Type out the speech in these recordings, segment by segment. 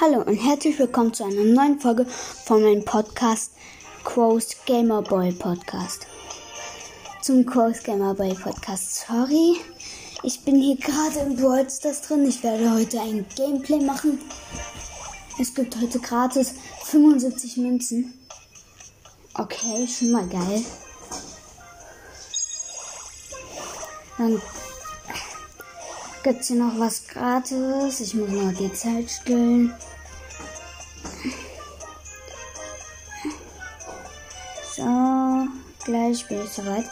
Hallo und herzlich willkommen zu einer neuen Folge von meinem Podcast Quo's Gamerboy Podcast. Zum Quo's Gamerboy Podcast. Sorry, ich bin hier gerade im Brawl drin. Ich werde heute ein Gameplay machen. Es gibt heute gratis 75 Münzen. Okay, schon mal geil. Dann gibt es hier noch was gratis. Ich muss noch die Zeit stillen. So, gleich bin ich soweit.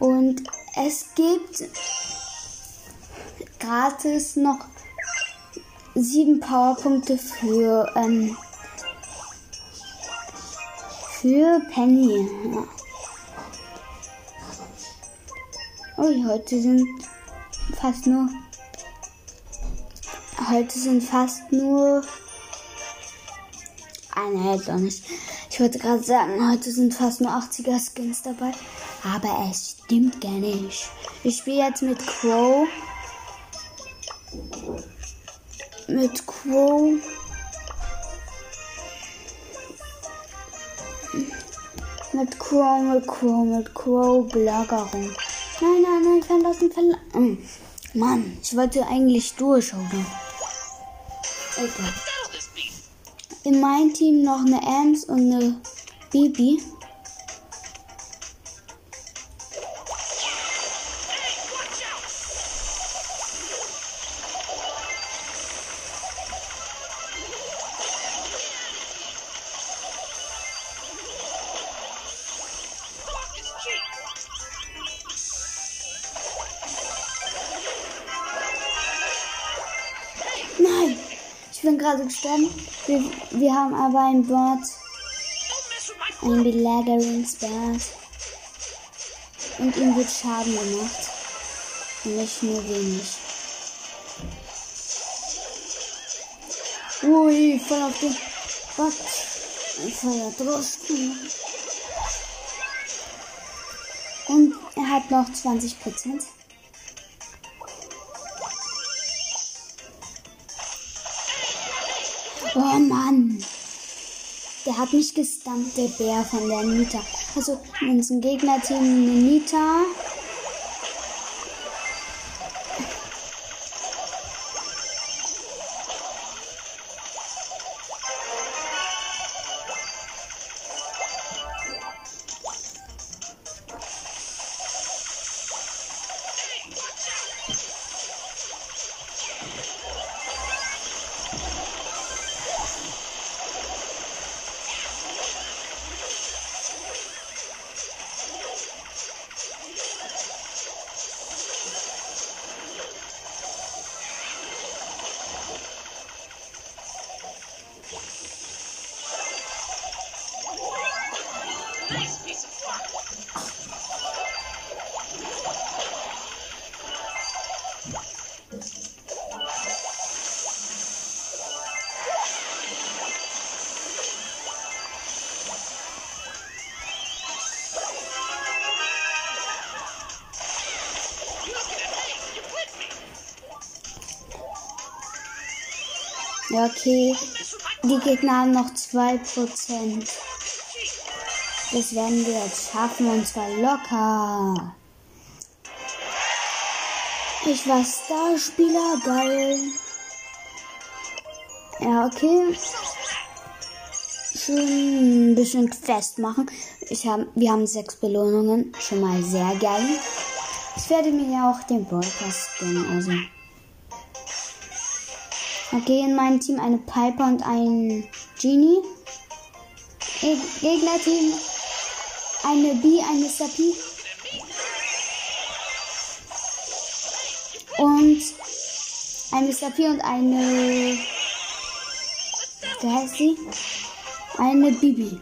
Und es gibt gratis noch sieben Powerpunkte für ähm, für Penny. Ja. Oh, heute sind fast nur heute sind fast nur eine hält doch nicht. Ich wollte gerade sagen, heute sind fast nur 80er Skins dabei, aber es stimmt gar nicht. Ich spiele jetzt mit Crow mit Crow. Mit Crow, mit Crow, mit Crow, Belagerung. Nein, nein, nein, verlassen, verlassen. Mann, ich wollte eigentlich durch, oder? In meinem Team noch eine Ems und eine Bibi. Gerade gestorben. Wir, wir haben aber ein Bot. Ein Belagerungsbot. Und ihm wird Schaden gemacht. Nicht nur wenig. Ui, voll auf den Bot. Feuerdrosten. Und er hat noch 20 Prozent. Oh Mann. Der hat mich gestunt, der Bär von der Nita. Also in unserem Gegnerteam Nita. Ja, okay. Die Gegner haben noch 2%. Das werden wir jetzt schaffen und zwar locker. Ich war Starspieler, geil. Ja, okay. Schön ein bisschen Quest machen. Ich hab, wir haben sechs Belohnungen. Schon mal sehr geil. Ich werde mir ja auch den Broadcast gönnen, also. Okay, in meinem Team eine Piper und ein Genie. Gegnerteam eine B, ein Mr. P. Und ein Mr. P und eine. Wie heißt sie? Eine Bibi.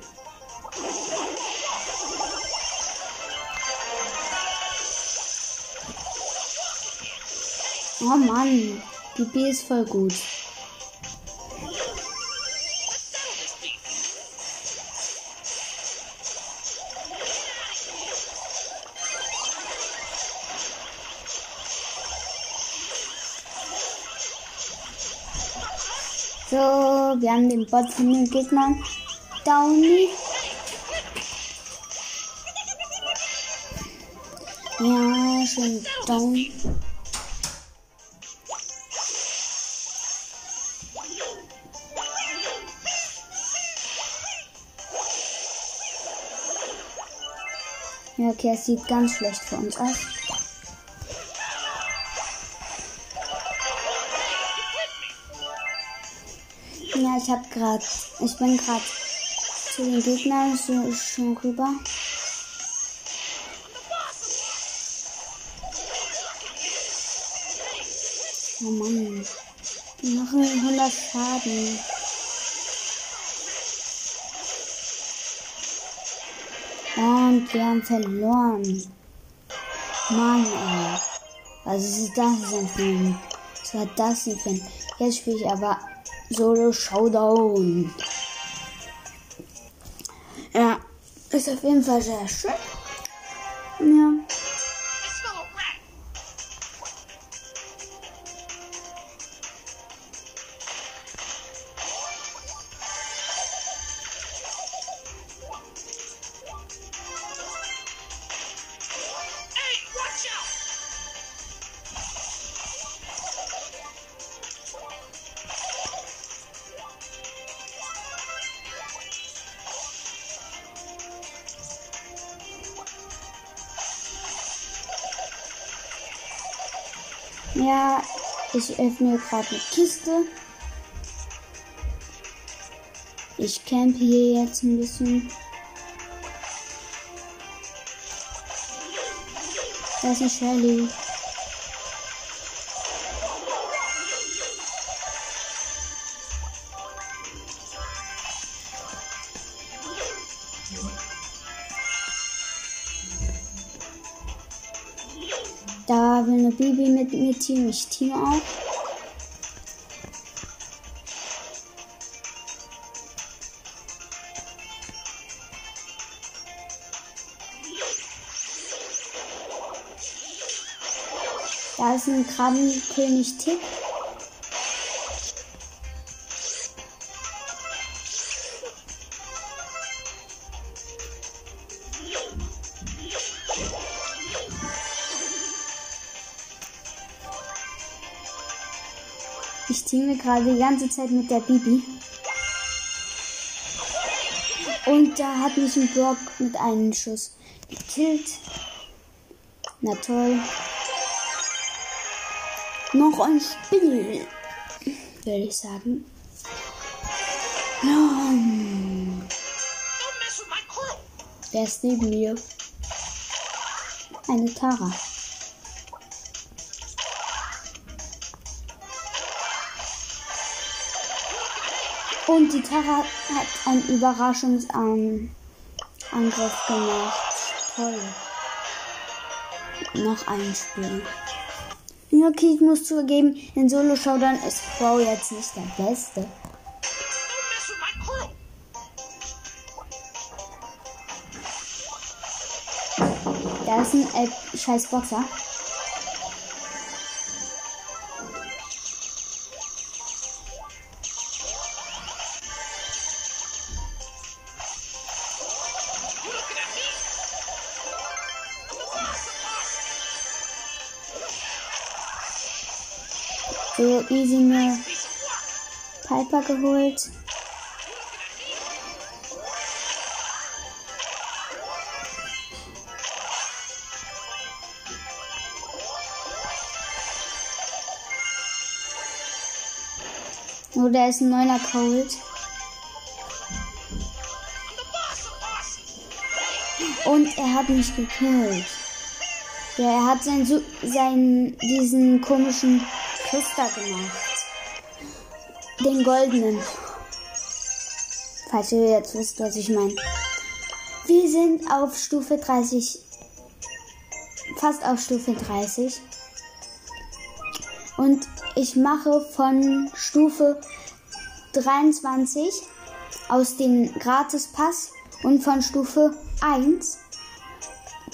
Oh Mann, die Dupi ist voll gut. So, wir haben den Bot von den Gegnern. Downy. Ja, schon down. Okay, es sieht ganz schlecht für uns aus. Ja, ich hab grad, ich bin grad zu den Gegnern so schon rüber. Oh Mann. Die machen 100 Schaden. Und wir haben verloren. Mann, ey. Was ist das denn für ein... War das denn für. Jetzt spiele ich aber Solo Showdown. Ja, ist auf jeden Fall sehr schön. Ja, ich öffne gerade eine Kiste. Ich camp hier jetzt ein bisschen. Da ist eine Shelly. Team, ich Team auch. Da ist ein Krabbenkönig Tick. Gerade die ganze Zeit mit der Bibi. Und da hat mich ein Brock mit einem Schuss gekillt. Na toll. Noch ein Spiel, würde ich sagen. Wer ist neben mir? Eine Tara. Und die Tara hat einen Überraschungsangriff gemacht. Toll. Noch ein Spiel. Okay, ich muss zugeben, in Solo Showdown ist Crow jetzt nicht der Beste. Da ist ein äh, scheiß Boxer. Geholt. Oh, ist ein neuner Cold. Und er hat mich gekillt. Ja, er hat seinen, seinen diesen komischen Küster gemacht. Den goldenen. Falls ihr jetzt wisst, was ich meine. Wir sind auf Stufe 30. Fast auf Stufe 30. Und ich mache von Stufe 23 aus dem Gratis-Pass und von Stufe 1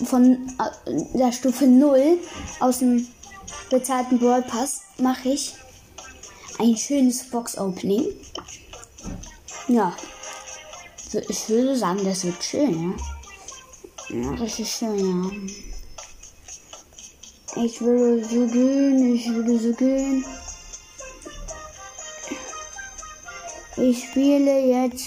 von äh, der Stufe 0 aus dem bezahlten Brawl Pass mache ich ein schönes Box-Opening. Ja, ich würde sagen, das wird schön, ja. Ja, das ist schön, ja. Ich würde so gehen, ich würde so gehen. Ich spiele jetzt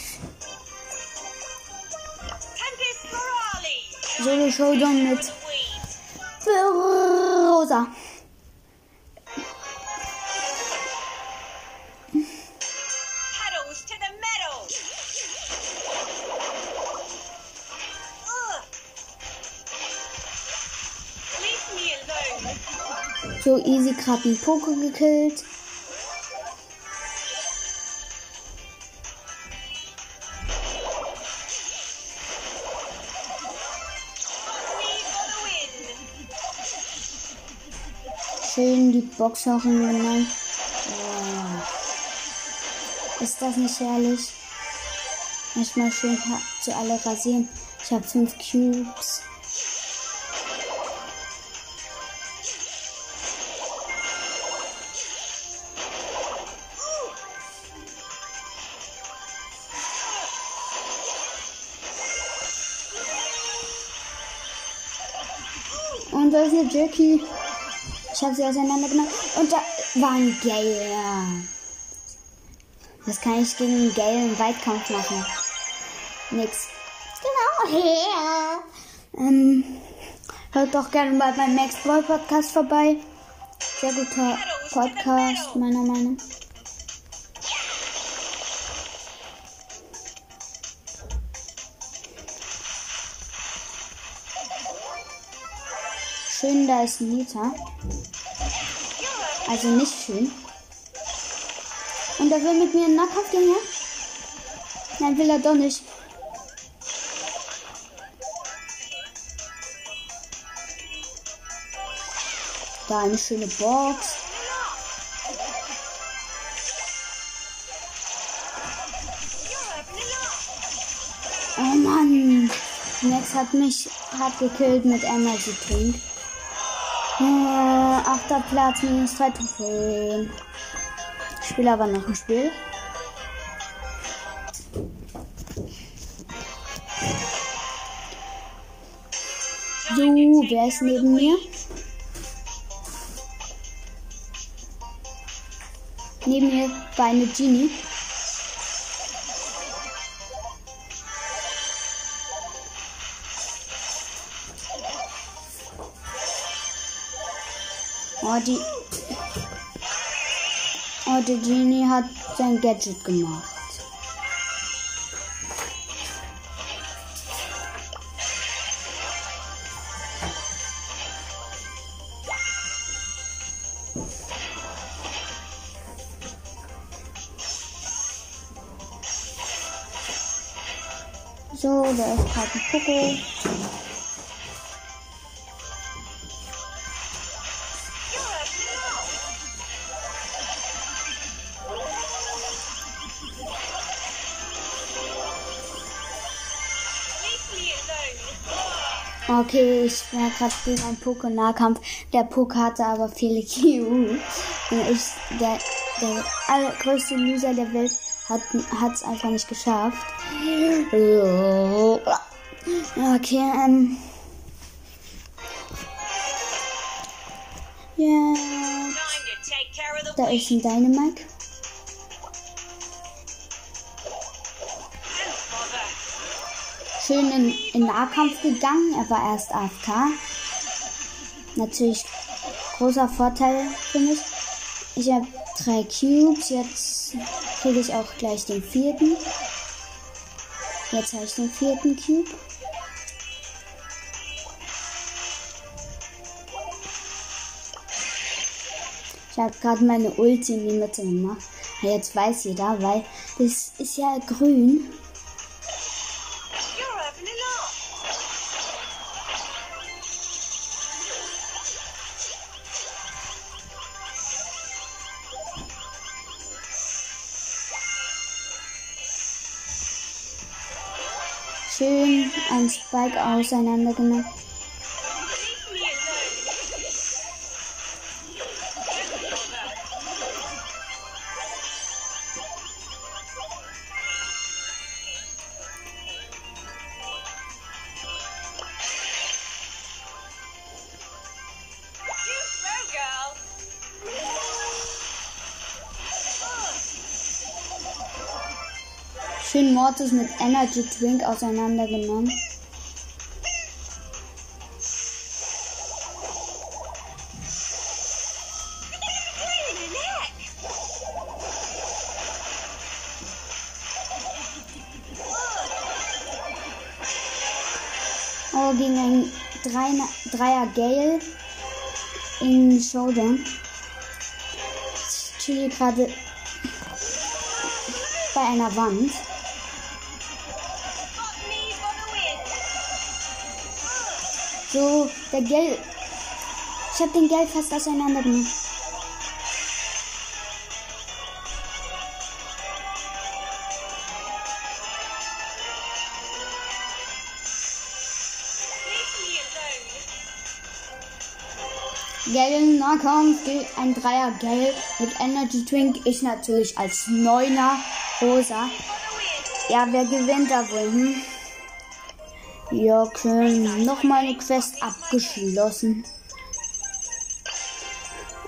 Solo Showdown mit Rosa. Easy gerade einen Poker gekillt. Schön die Box genommen. Oh. Ist das nicht herrlich? Erstmal schön zu alle rasieren. Ich habe fünf Cubes. Jackie. Ich habe sie auseinandergenommen. Und da war ein Gale. Was kann ich gegen einen Gale im Weitkampf machen? Nix. Genau. Ja. Ähm, hört doch gerne mal beim Max Boy Podcast vorbei. Sehr guter Podcast, meiner Meinung nach. Da ist Nita. Also nicht schön. Und er will mit mir einen Nahkampf gehen, ja? Nein, will er doch nicht. Da eine schöne Box. Oh Mann. Max hat mich hart gekillt mit Energy Drink. Äh, achter Platz, minus zwei Trophäen. Ich spiele aber noch ein Spiel. So, wer ist neben mir? Neben mir war eine Genie. Oh, die. Oh, der Genie hat sein Gadget gemacht. So, da ist gerade ein Poco. Okay, ich war gerade gegen einen Poké-Nahkampf. Der Poké hatte aber viele Q. Ich, der, der allergrößte Loser der Welt hat es einfach nicht geschafft. Okay, ähm. Ja. Da ist ein Dynamite. Schön in, in Nahkampf gegangen. Er war erst AFK. Natürlich großer Vorteil für mich. Ich habe drei Cubes. Jetzt kriege ich auch gleich den vierten. Jetzt habe ich den vierten Cube. Ich habe gerade meine Ulti in die Mitte gemacht. Jetzt weiß jeder, weil das ist ja grün. Spike auseinandergenommen. schön Mortis mit Energy Drink auseinandergenommen. Gale in Showdown. Ich chill gerade bei einer Wand. So, der Gel. Ich habe den Gel fast auseinandergenommen. Nahkampf, ein Dreier Gale mit Energy Drink. Ich natürlich als Neuner Rosa. Ja, wer gewinnt da wohl? Hm? Ja, okay. Nochmal eine Quest abgeschlossen.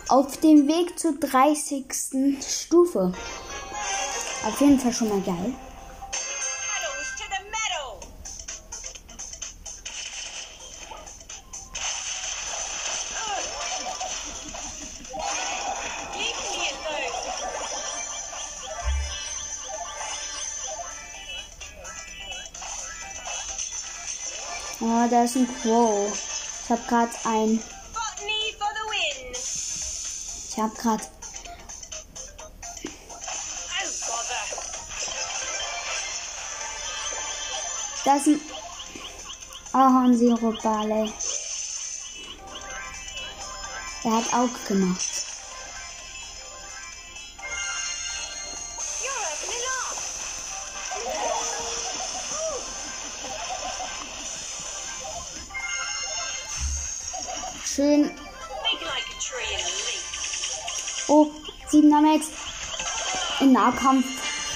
Auf dem Weg zur 30. Stufe. Auf jeden Fall schon mal geil. Da ist ein Crow. Ich hab grad ein. Ich hab grad. Da ist ein Ahornsirup Barley. Er hat Auge gemacht. Schön. Oh, 7er Max. In Nahkampf.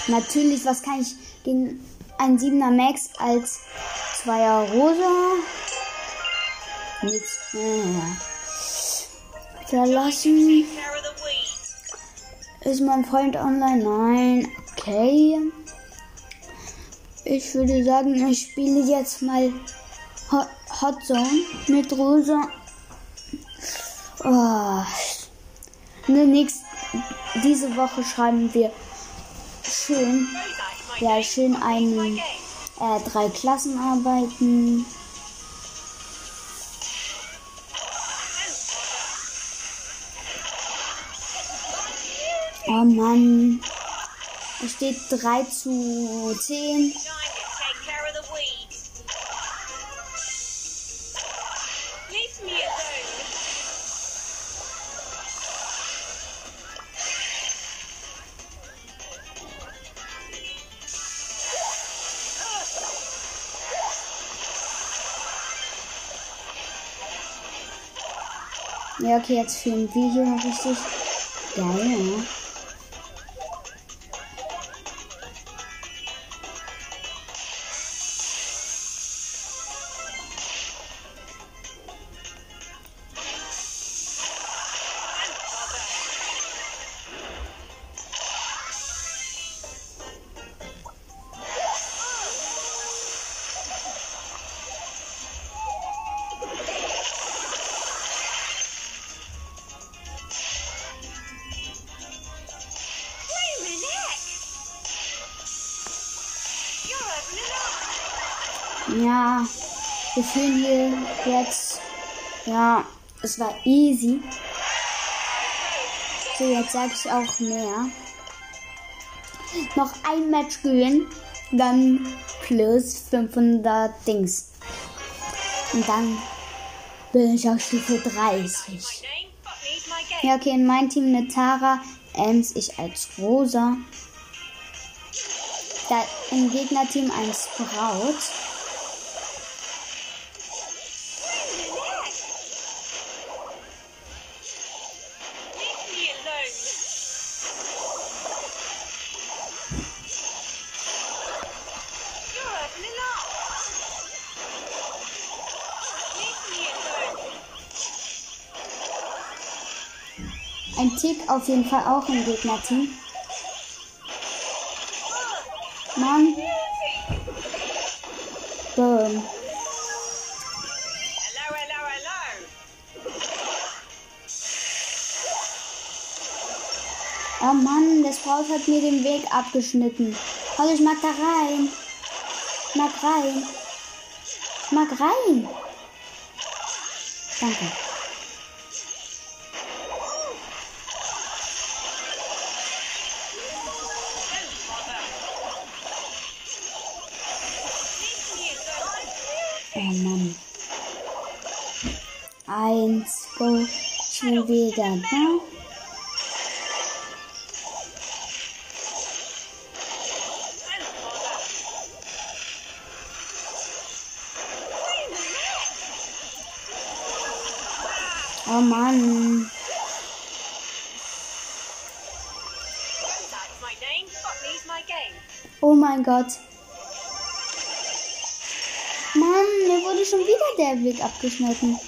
Natürlich, was kann ich gegen einen 7er Max als 2er Rosa? Naja. Verlassen. Ist mein Freund online? Nein. Okay. Ich würde sagen, ich spiele jetzt mal Hot Zone mit Rosa. Oh. Ne, nächst, diese Woche schreiben wir schön, ja, schön einen, äh, drei Klassenarbeiten. Oh Mann. Es steht 3 zu 10. Ja, okay, jetzt filmen wir hier richtig geil, ja. Wir fühlen hier jetzt. Ja, es war easy. So, jetzt sage ich auch mehr. Noch ein Match gewinnen, dann plus 500 Dings. Und dann bin ich auf Stufe 30. Ja, okay, in meinem Team eine Tara, Ems, ich als Rosa. Da im Gegnerteam ein Sprout. Auf jeden Fall auch im Gegnerteam. Mann. Boom. Oh Mann, das Braut hat mir den Weg abgeschnitten. Also ich mag da rein. Mag rein. Mag rein. Danke. Wieder da. Oh Mann. Oh mein Gott. Mann, mir wurde schon wieder der Weg abgeschnitten.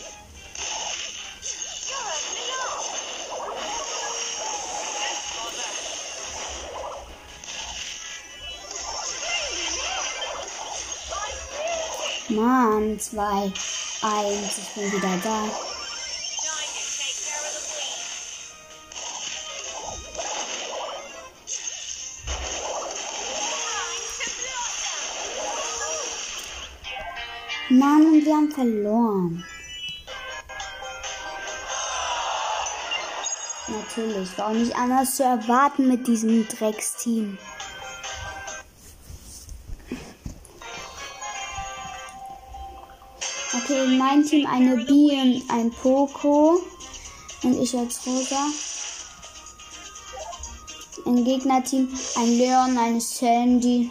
2, 1, ich bin wieder da. Mann, wir haben verloren. Natürlich, war auch nicht anders zu erwarten mit diesem Drecksteam. team Okay, in meinem Team eine Bee und ein Poco. Und ich als Rosa. Im Gegnerteam ein Leon, eine Sandy.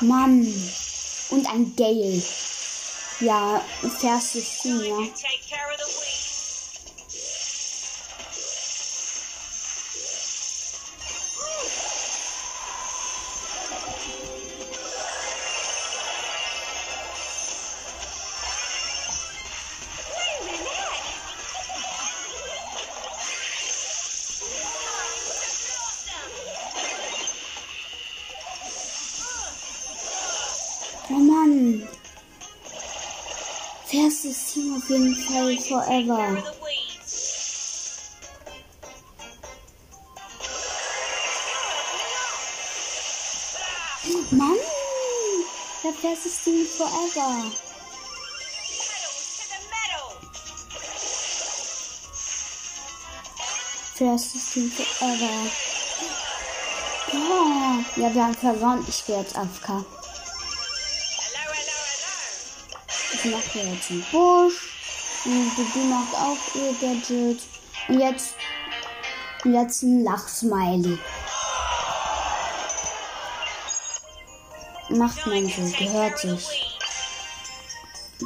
Mann. Und ein Gale. Ja, erstes Team, ja. Auf care forever. Mann. Das erstes Team forever. Pedals to the metal. Erstes Team forever. Oh. Ja, wir haben verloren. Ich gehe jetzt AFK. Hello, hello. Ich mache jetzt einen Busch. Und die macht auch ihr Gadget. Und jetzt, jetzt ein Lachsmiley. Macht man so, gehört sich.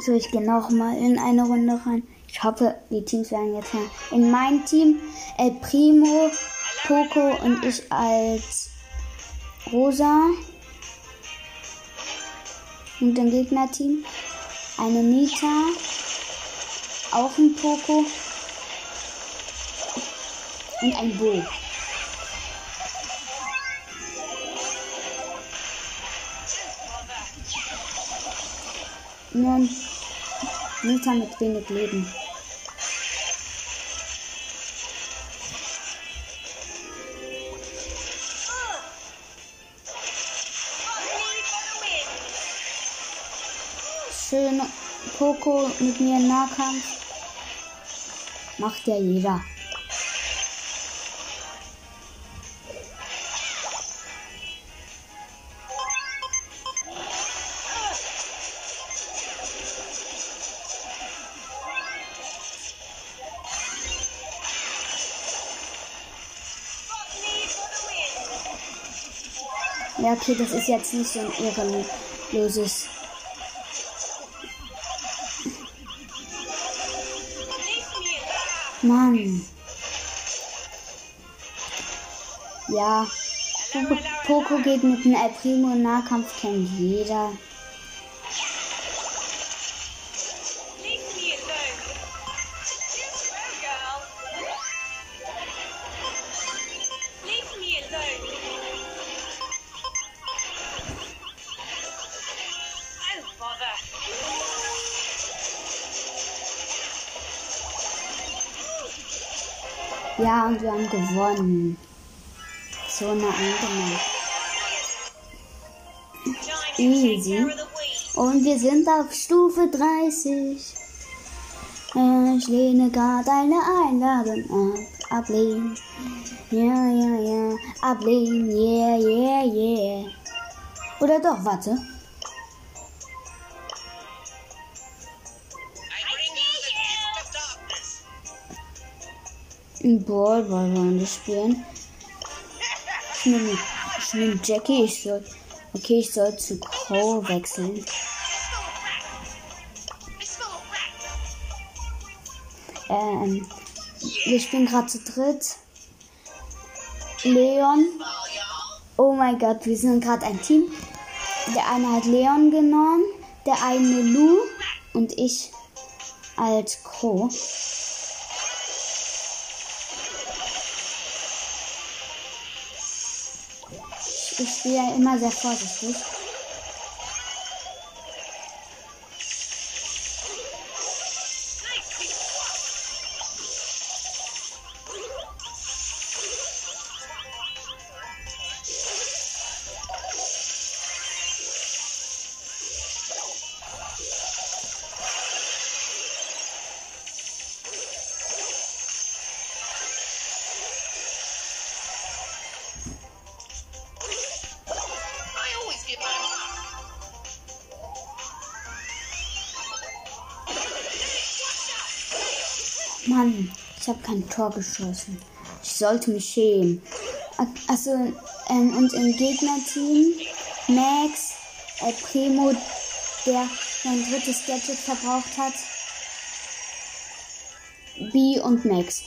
So, ich gehe noch mal in eine Runde rein. Ich hoffe, die Teams werden jetzt mal. In mein Team El Primo, Poco und ich als Rosa. Und im Gegnerteam eine Nita, auch ein Poco und ein Bo. Nur ein Nita mit wenig Leben. Schön Poco mit mir Nahkampf. Macht ja jeder. Ja, okay, das ist jetzt nicht so ein ehrenloses. Mann. Ja. Poco, geht mit einem El Primo im Nahkampf, kennt jeder. Ja, und wir haben gewonnen. So eine andere. Easy. Und wir sind auf Stufe 30. Ich lehne gerade eine Einladung ab. Ablehnen. Ja, ja, ja. Ablehnen. Yeah, yeah, yeah. Oder doch, warte. Ein Ball wollen wir spielen. Ich nehme, ich nehme Jackie. Ich soll, okay, ich soll zu Crow wechseln. Ähm, wir spielen gerade zu dritt. Leon. Oh mein Gott, wir sind gerade ein Team. Der eine hat Leon genommen, der eine Lu und ich als Crow. Ich spiele ja immer sehr vorsichtig. Ich habe kein Tor geschossen. Ich sollte mich schämen. Also, ähm, und im Gegnerteam Max, äh, Primo, der sein drittes Gadget verbraucht hat. B und Max.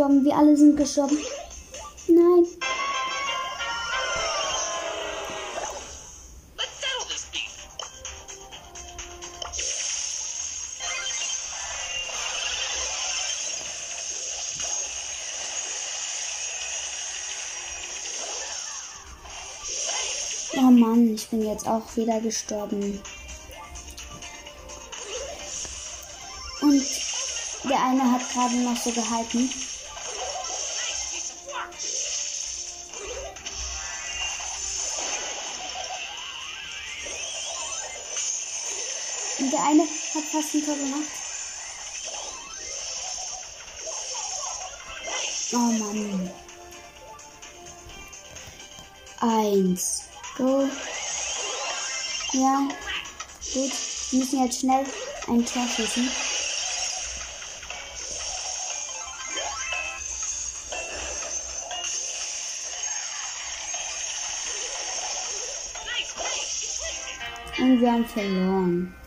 Gestorben. Wir alle sind gestorben. Nein. Oh Mann, ich bin jetzt auch wieder gestorben. Und der eine hat gerade noch so gehalten. Und der eine hat fast ein Tor gemacht. Oh Mann. Eins. Go. Ja. Gut. Wir müssen jetzt schnell ein Tor schießen. Und wir haben verloren.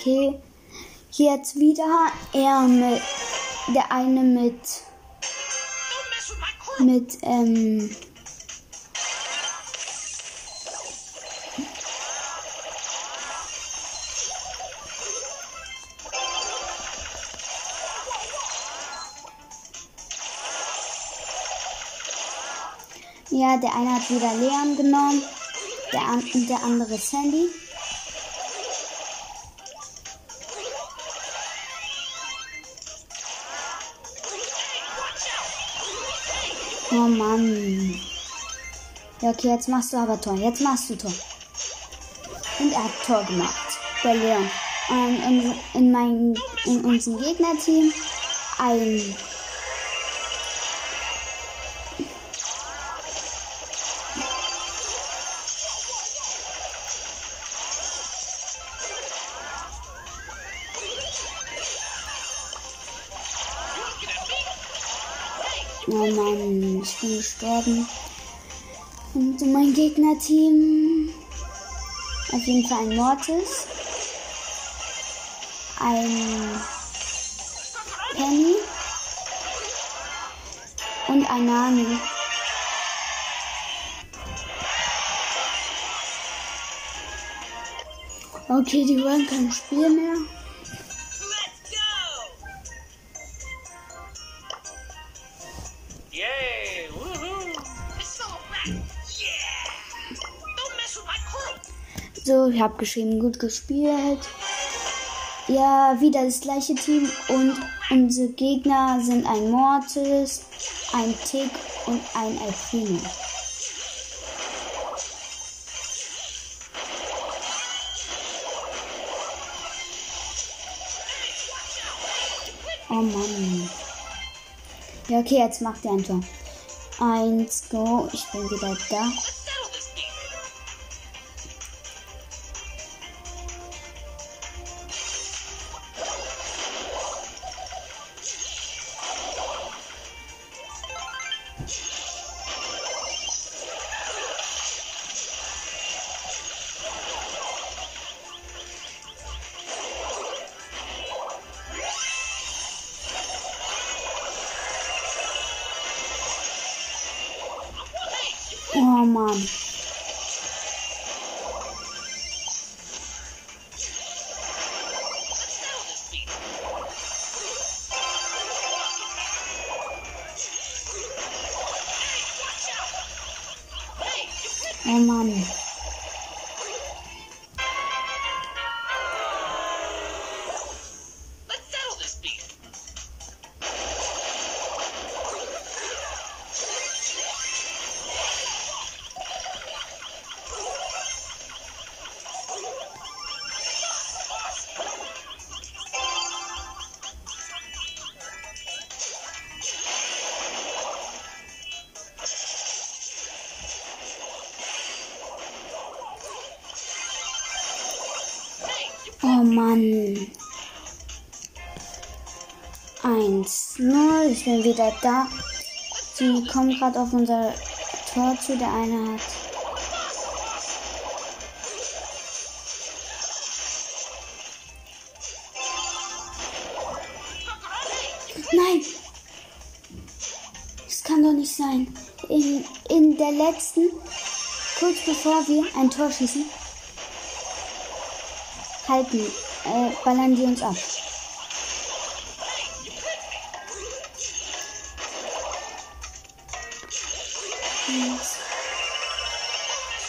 Okay. Jetzt wieder er mit. Der eine mit. Mit, ähm. Ja, der eine hat wieder Leon genommen, der, an, der andere Sandy. Mann. Ja, okay, jetzt machst du aber Tor. Jetzt machst du Tor. Und er hat Tor gemacht. Der Leon. Und in, in, mein, in unserem Gegnerteam ein. Gestorben. Und mein Gegnerteam. Auf jeden Fall ein Mortis. ein Penny und ein Nani. Okay, die wollen kein Spiel mehr. Ich habe geschrieben, gut gespielt. Ja, wieder das gleiche Team und unsere Gegner sind ein Mortis, ein Tick und ein Elfino. Oh Mann. Ja, okay, jetzt macht er ein Tor. Eins, go. Ich bin wieder da. Oh Mann. Bin wieder da. Sie kommen gerade auf unser Tor zu. Der eine hat. Nein! Das kann doch nicht sein. In, in der letzten, kurz bevor wir ein Tor schießen, halten, äh, ballern die uns ab.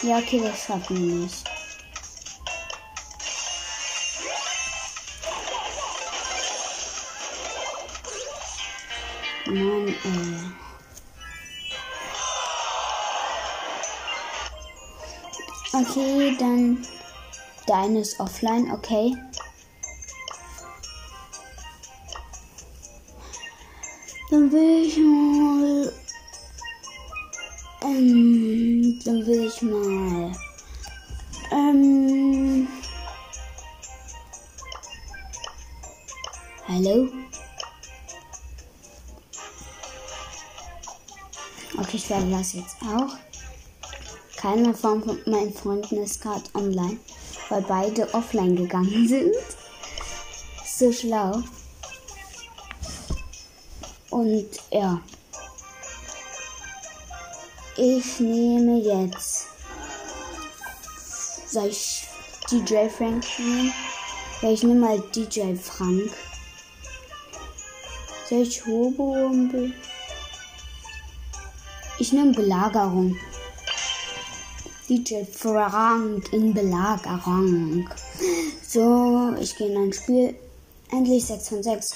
Ja, okay, das schaffen wir nicht. Mann, ey. Okay, dann deine ist offline, okay. Dann will ich mal. Jetzt auch. Keiner von meinen Freunden ist gerade online, weil beide offline gegangen sind. So schlau. Und ja. Ich nehme jetzt. Soll ich DJ Frank nehmen? Ja, ich nehme mal DJ Frank. Soll ich Turbo Rumble? Ich nehme Belagerung. DJ Frank in Belagerung. So, ich gehe in ein Spiel. Endlich 6 von 6.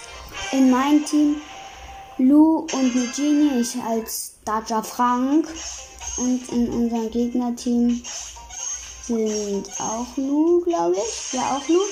In mein Team Lou und Nugini, ich als Daja Frank. Und in unserem Gegnerteam sind auch Lou, glaube ich. Ja, auch Lou.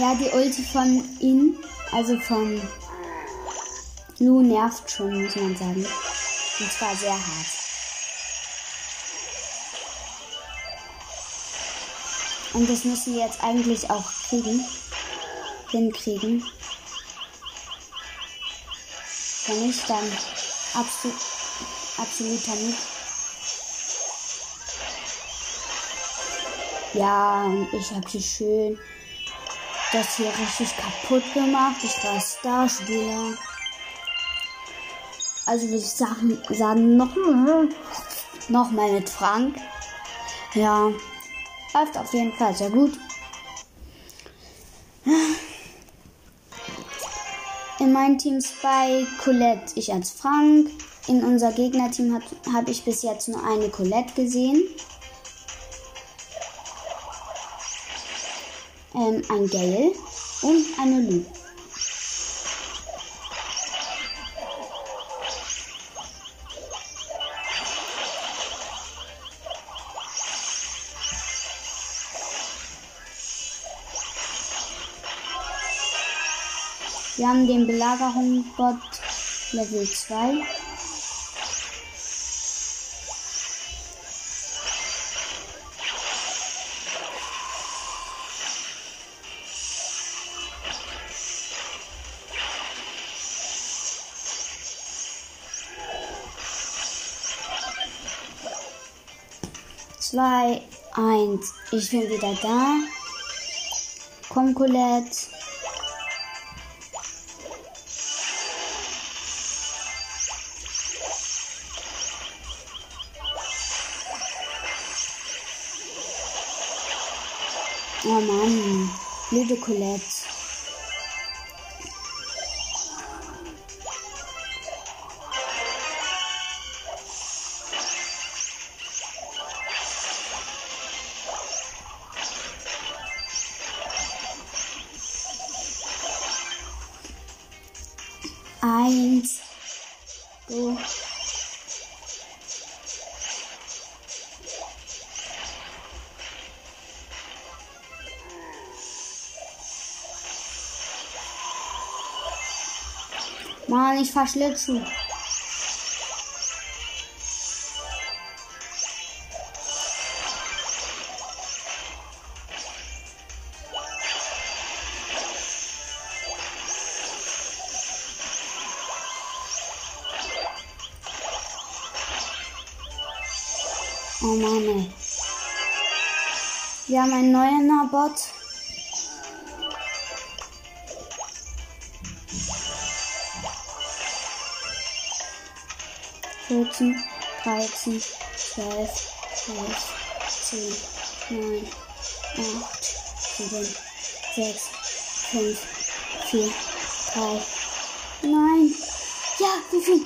Ja, die Ulti von ihn, also von Lu nervt schon, muss man sagen. Und zwar sehr hart. Und das müssen wir jetzt eigentlich auch kriegen. Hinkriegen. Wenn nicht, dann absolut, absoluter Nicht. Ja, und ich habe hier schön das hier richtig kaputt gemacht. Ich war Starspieler. Also wir sagen, sagen noch, noch mal mit Frank. Ja, läuft auf jeden Fall sehr gut. In meinem Team Spy Colette, ich als Frank. In unser Gegnerteam habe hab ich bis jetzt nur eine Colette gesehen. Ähm, ein Gale und eine Lu. Wir haben den Belagerungsbot Level 2. zwei, eins. Ich bin wieder da. Komm, Colette. Oh Mann, blöde Colette. Mann, ich fahr Schlittschuh. Oh Mann. Wir haben einen neuen Bot. Vierzehn, dreizehn, zwölf, elf, zehn, neun, acht, sieben, sechs, fünf, vier, drei. Nein. Ja, wie viel?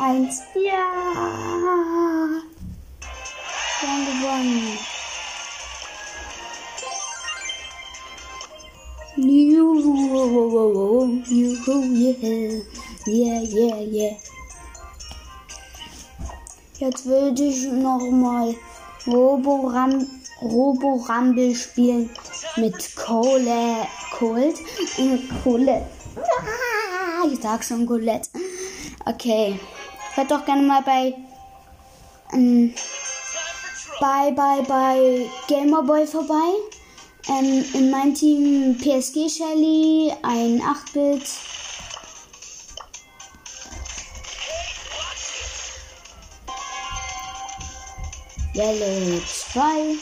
Eins. Ja. Wir haben gewonnen. Juhu, yeah, yeah, yeah. Jetzt würde ich noch mal Roboram Robo spielen mit Cold und Colette. Ah, ich sag schon Colette. Okay. Hört doch gerne mal bei ähm, bei bei bei Gamerboy vorbei. Ähm, in meinem Team PSG Shelly, ein 8-Bit. Yellow 2.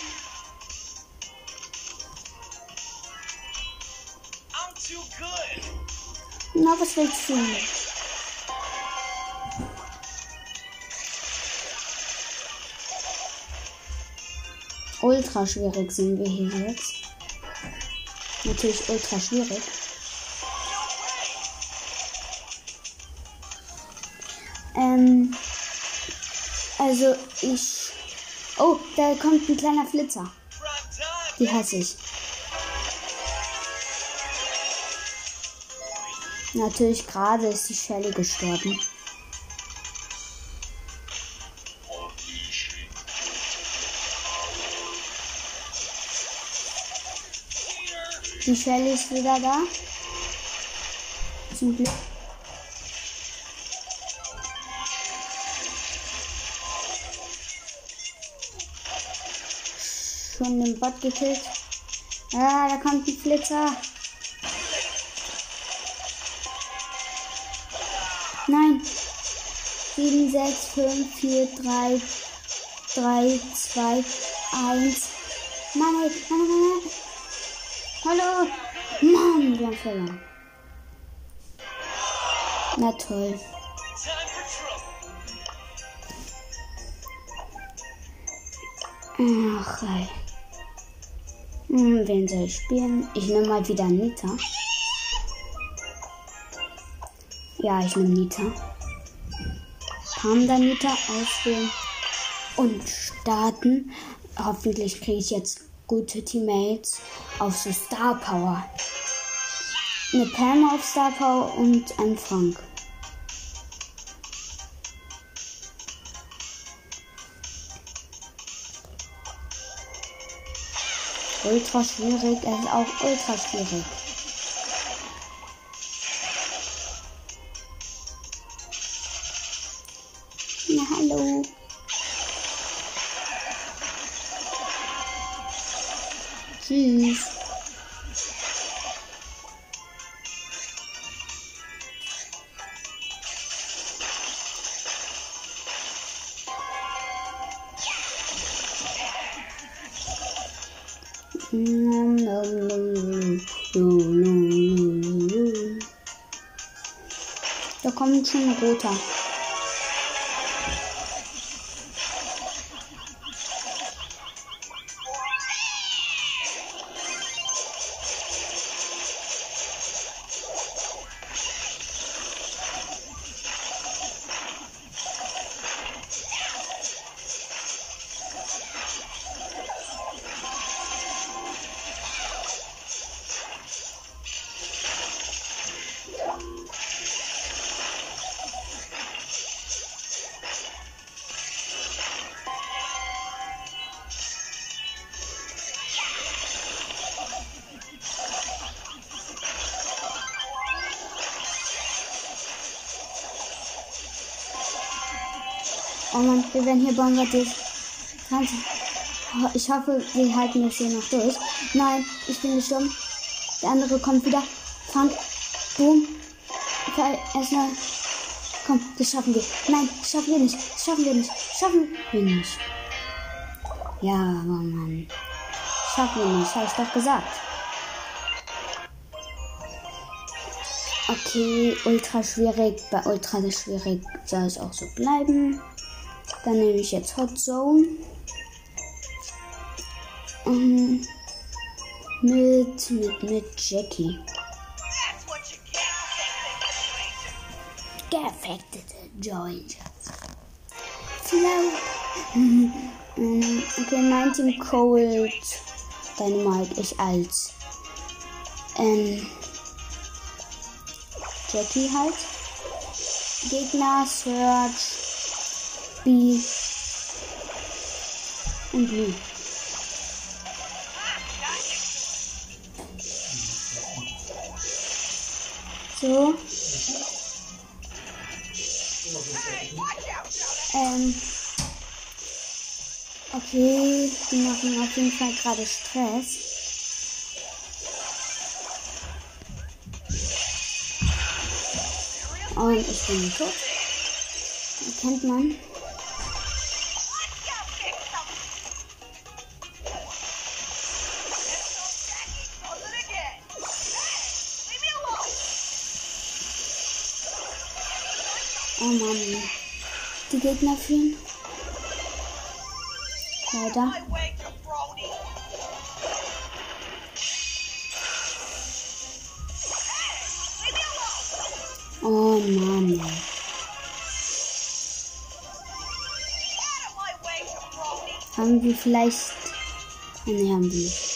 I'm too good. Na, was willst du? Ultra schwierig sind wir hier jetzt. Natürlich ultra schwierig. Ähm, also ich. Oh, da kommt ein kleiner Flitzer. Die hasse ich. Natürlich gerade ist die Shelly gestorben. Die Shelly ist wieder da. Zum Glück. Schon den Bot gekillt. Ah, da kommt ein Flitzer. Nein. 7, 6, 5, 4, 3, 3, 2, 1. Mann, Mann, Mann, Mann. Hallo. Mann, wir haben verloren. Na toll. Ach, ey. Hm, wen soll ich spielen? Ich nehme mal wieder Nita. Ja, ich nehme Nita. Panda Nita auswählen und starten. Hoffentlich kriege ich jetzt gute Teammates auf so Star Power. Eine Pam auf Star Power und ein Frank. Ultra schwierig, es ist auch ultra schwierig. Da kommt schon ein roter. Hier bombardiert. Kannst Ich hoffe, wir halten das hier noch durch. Nein, ich bin gestorben. Der andere kommt wieder. Frank. Boom. Erstmal. Komm, das schaffen wir. Nein, das schaffen wir nicht. Das schaffen wir nicht. Das schaffen wir nicht. Ja, aber Mann. Das schaffen wir nicht, habe ich doch gesagt. Okay, ultra schwierig. Bei ultra schwierig soll es auch so bleiben. Dann nehme ich jetzt Hot Zone. Ähm, mit, mit, mit Jackie. Gefected Joint. Flow. Ähm, Okay, mein Team Cold. Dynamite, ich als ähm, Jackie halt. Gegner, Search, B und Blue. So. Ähm. Okay, die machen auf jeden Fall gerade Stress. Und ich bin tot. Erkennt man. Gegner führen. Leider. Oh Mann. Haben wir vielleicht. Ne, haben wir nicht.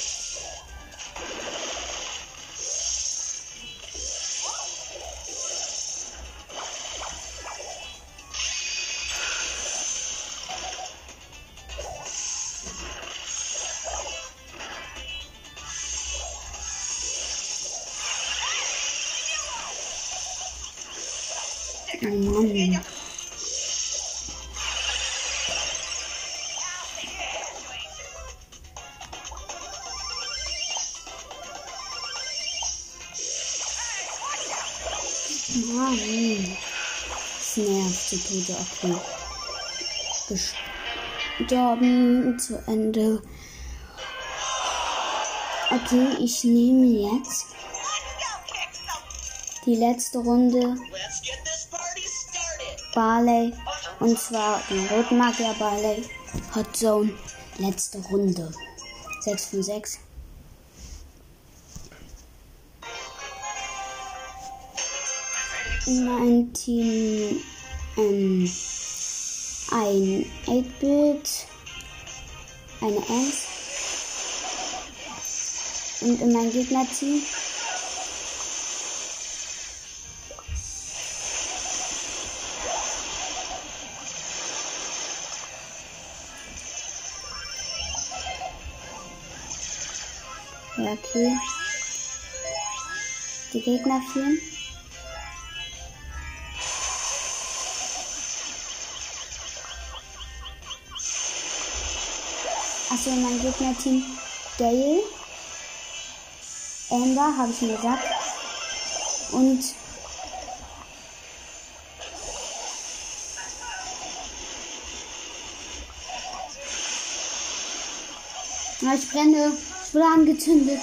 Tode. Okay. Gestorben. Zu Ende. Okay, ich nehme jetzt die letzte Runde. Barley. Und zwar den Rotmagier Barley. Hot Zone. Letzte Runde. 6 von 6. In meinem Team ähm, ein 8-Bit, eine Ems und in meinem Gegnerteam Ja, okay. Die Gegner führen. Achso, mein Gegnerteam Dale. Amber, habe ich mir gesagt. Und Ja, ich brenne. Ich wurde angezündet.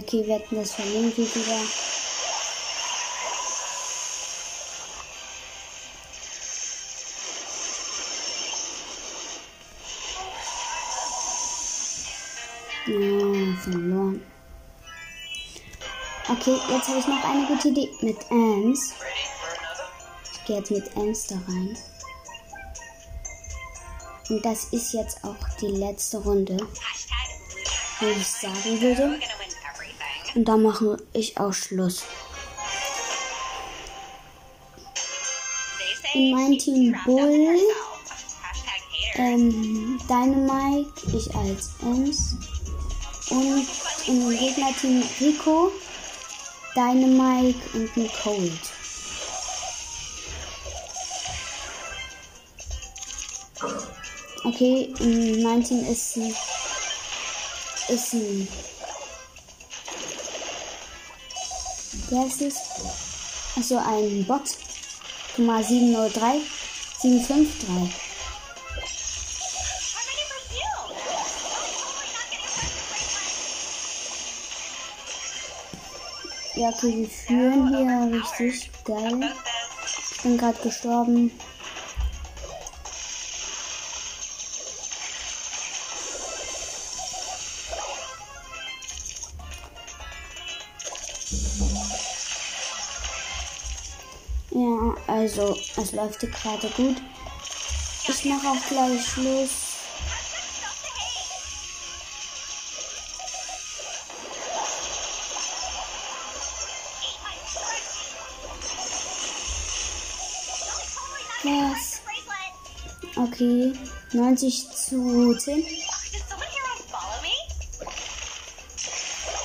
Okay, wir hätten das verlieren wieder. Ja, verloren. Okay, jetzt habe ich noch eine gute Idee mit Ems. Ich gehe jetzt mit Ems da rein. Und das ist jetzt auch die letzte Runde, wo ich sagen würde. Und da mache ich auch Schluss. In too Team Bull, ähm, Dynamite, ich als Ems. Und im Gegnerteam Rico, Dynamite und ein Cold. Okay, in meinem Team ist ein, ist ein, wer ist es? Also ein Bot. Guck mal, 703, 753. I'm ready for you. I'm totally not getting Ja, okay, wir führen hier richtig geil. Ich bin gerade gestorben. Also es läuft gerade gut. Ich mache auch gleich Schluss. Was? Okay, 90 zu 10. Did someone here follow me?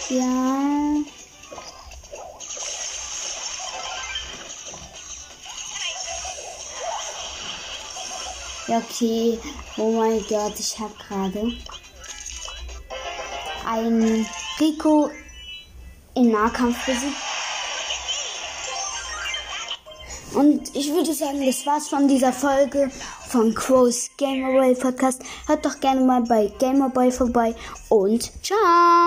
Ja. Okay. Oh mein Gott, ich habe gerade einen Rico im Nahkampf besiegt. Und ich würde sagen, das war's von dieser Folge von Crows Gamerboy Podcast. Hört doch gerne mal bei Gamerboy vorbei und ciao!